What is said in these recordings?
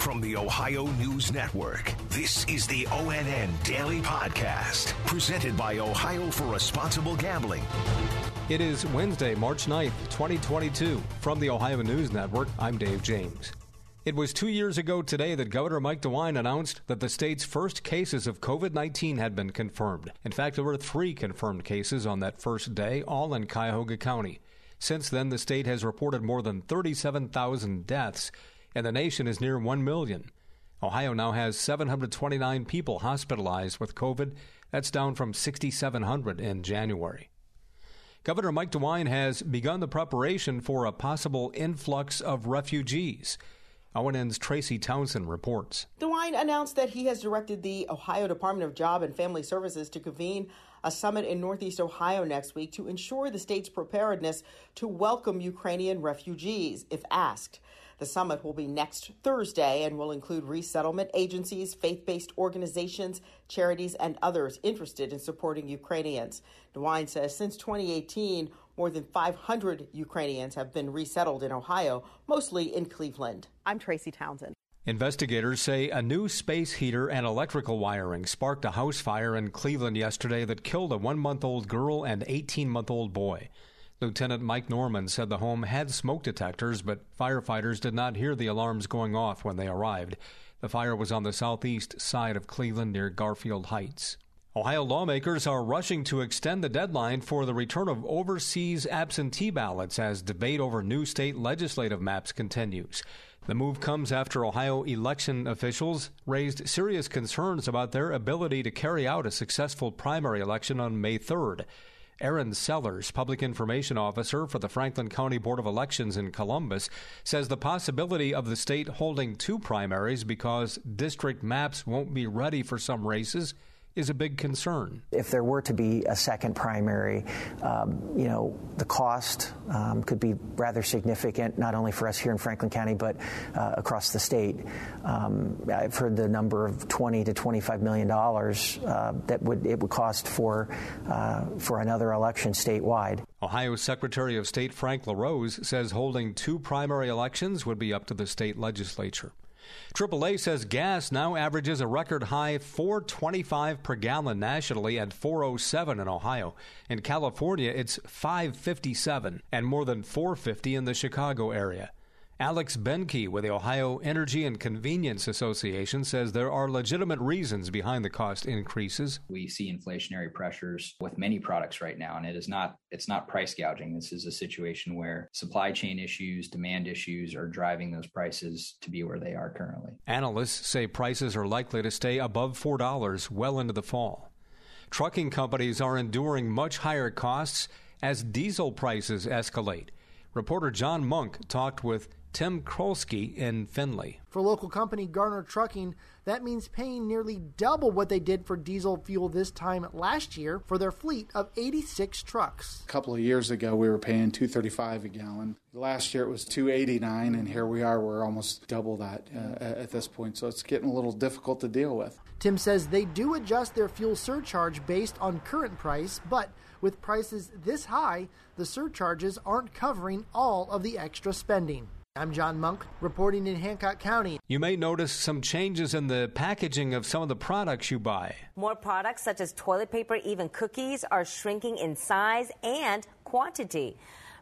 From the Ohio News Network, this is the ONN Daily Podcast, presented by Ohio for Responsible Gambling. It is Wednesday, March 9th, 2022. From the Ohio News Network, I'm Dave James. It was two years ago today that Governor Mike DeWine announced that the state's first cases of COVID 19 had been confirmed. In fact, there were three confirmed cases on that first day, all in Cuyahoga County. Since then, the state has reported more than 37,000 deaths, and the nation is near 1 million. Ohio now has 729 people hospitalized with COVID. That's down from 6,700 in January. Governor Mike DeWine has begun the preparation for a possible influx of refugees. ONN's Tracy Townsend reports. DeWine announced that he has directed the Ohio Department of Job and Family Services to convene a summit in Northeast Ohio next week to ensure the state's preparedness to welcome Ukrainian refugees if asked. The summit will be next Thursday and will include resettlement agencies, faith based organizations, charities, and others interested in supporting Ukrainians. DeWine says since 2018, more than 500 Ukrainians have been resettled in Ohio, mostly in Cleveland. I'm Tracy Townsend. Investigators say a new space heater and electrical wiring sparked a house fire in Cleveland yesterday that killed a one month old girl and 18 month old boy. Lieutenant Mike Norman said the home had smoke detectors, but firefighters did not hear the alarms going off when they arrived. The fire was on the southeast side of Cleveland near Garfield Heights. Ohio lawmakers are rushing to extend the deadline for the return of overseas absentee ballots as debate over new state legislative maps continues. The move comes after Ohio election officials raised serious concerns about their ability to carry out a successful primary election on May 3rd. Aaron Sellers, Public Information Officer for the Franklin County Board of Elections in Columbus, says the possibility of the state holding two primaries because district maps won't be ready for some races is a big concern. If there were to be a second primary, um, you know, the cost um, could be rather significant, not only for us here in Franklin County, but uh, across the state. Um, I've heard the number of 20 to 25 million dollars uh, that would it would cost for uh, for another election statewide. Ohio Secretary of State Frank LaRose says holding two primary elections would be up to the state legislature. AAA says gas now averages a record high 425 per gallon nationally and 407 in Ohio. In California, it's 557 and more than 450 in the Chicago area. Alex Benke with the Ohio Energy and Convenience Association says there are legitimate reasons behind the cost increases. We see inflationary pressures with many products right now and it is not it's not price gouging. This is a situation where supply chain issues, demand issues are driving those prices to be where they are currently. Analysts say prices are likely to stay above $4 well into the fall. Trucking companies are enduring much higher costs as diesel prices escalate. Reporter John Monk talked with Tim Krolsky in Findlay. For local company Garner Trucking, that means paying nearly double what they did for diesel fuel this time last year for their fleet of 86 trucks. A couple of years ago, we were paying 235 a gallon. Last year it was 289, and here we are. We're almost double that uh, at this point, so it's getting a little difficult to deal with. Tim says they do adjust their fuel surcharge based on current price, but with prices this high, the surcharges aren't covering all of the extra spending. I'm John Monk, reporting in Hancock County. You may notice some changes in the packaging of some of the products you buy. More products, such as toilet paper, even cookies, are shrinking in size and quantity.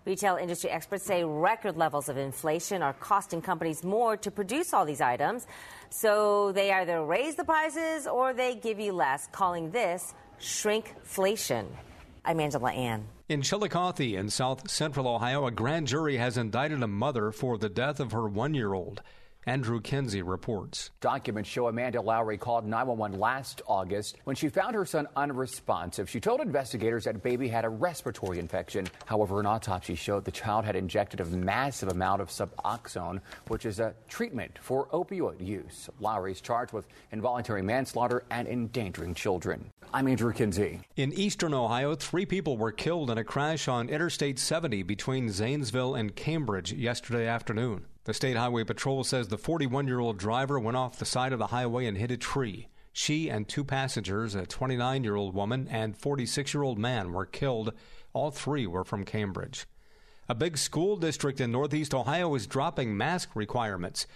Retail industry experts say record levels of inflation are costing companies more to produce all these items. So they either raise the prices or they give you less, calling this shrinkflation. I'm Angela An. In Chillicothe, in south central Ohio, a grand jury has indicted a mother for the death of her one year old. Andrew Kenzie reports. Documents show Amanda Lowry called 911 last August when she found her son unresponsive. She told investigators that baby had a respiratory infection. However, an autopsy showed the child had injected a massive amount of Suboxone, which is a treatment for opioid use. Lowry is charged with involuntary manslaughter and endangering children. I'm Andrew Kinsey. In eastern Ohio, three people were killed in a crash on Interstate 70 between Zanesville and Cambridge yesterday afternoon. The State Highway Patrol says the 41 year old driver went off the side of the highway and hit a tree. She and two passengers, a 29 year old woman and 46 year old man, were killed. All three were from Cambridge. A big school district in northeast Ohio is dropping mask requirements.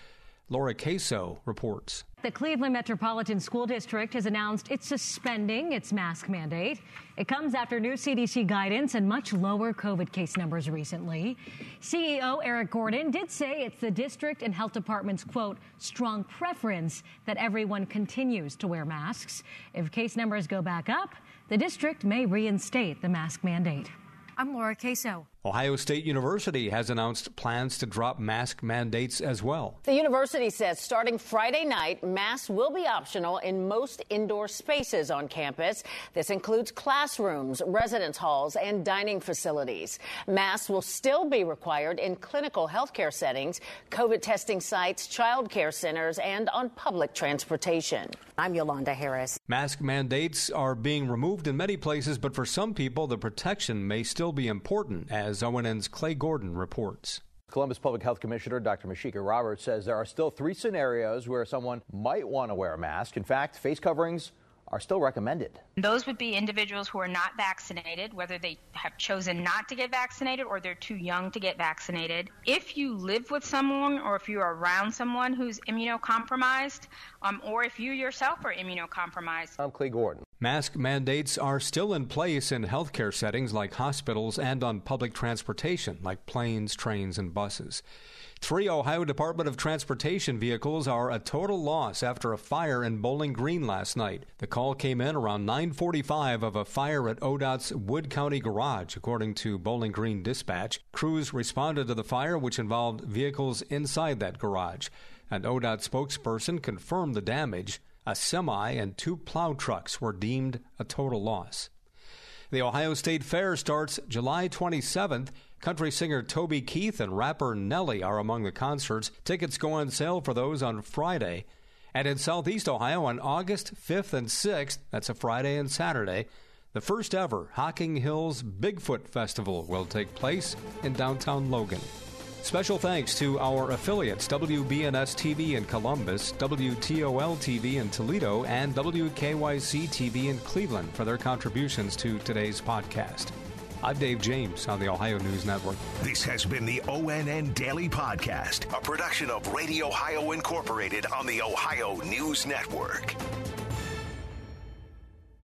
Laura Queso reports. The Cleveland Metropolitan School District has announced it's suspending its mask mandate. It comes after new CDC guidance and much lower COVID case numbers recently. CEO Eric Gordon did say it's the district and health department's quote, strong preference that everyone continues to wear masks. If case numbers go back up, the district may reinstate the mask mandate. I'm Laura Queso. Ohio State University has announced plans to drop mask mandates as well. The university says starting Friday night, masks will be optional in most indoor spaces on campus. This includes classrooms, residence halls, and dining facilities. Masks will still be required in clinical healthcare settings, COVID testing sites, child care centers, and on public transportation. I'm Yolanda Harris. Mask mandates are being removed in many places, but for some people, the protection may still be important as as ONN's Clay Gordon reports. Columbus Public Health Commissioner Dr. Mysheika Roberts says there are still three scenarios where someone might want to wear a mask. In fact, face coverings are still recommended. Those would be individuals who are not vaccinated, whether they have chosen not to get vaccinated or they're too young to get vaccinated. If you live with someone or if you're around someone who's immunocompromised, um, or if you yourself are immunocompromised. I'm Clay Gordon. Mask mandates are still in place in healthcare settings like hospitals and on public transportation like planes, trains, and buses. Three Ohio Department of Transportation vehicles are a total loss after a fire in Bowling Green last night. The call came in around 9:45 of a fire at ODOT's Wood County garage, according to Bowling Green Dispatch. Crews responded to the fire, which involved vehicles inside that garage. An ODOT spokesperson confirmed the damage. A semi and two plow trucks were deemed a total loss. The Ohio State Fair starts July 27th. Country singer Toby Keith and rapper Nelly are among the concerts. Tickets go on sale for those on Friday. And in Southeast Ohio on August 5th and 6th, that's a Friday and Saturday, the first ever Hocking Hills Bigfoot Festival will take place in downtown Logan. Special thanks to our affiliates WBNS TV in Columbus, WTOL TV in Toledo, and WKYC TV in Cleveland for their contributions to today's podcast. I'm Dave James on the Ohio News Network. This has been the ONN Daily Podcast, a production of Radio Ohio Incorporated on the Ohio News Network.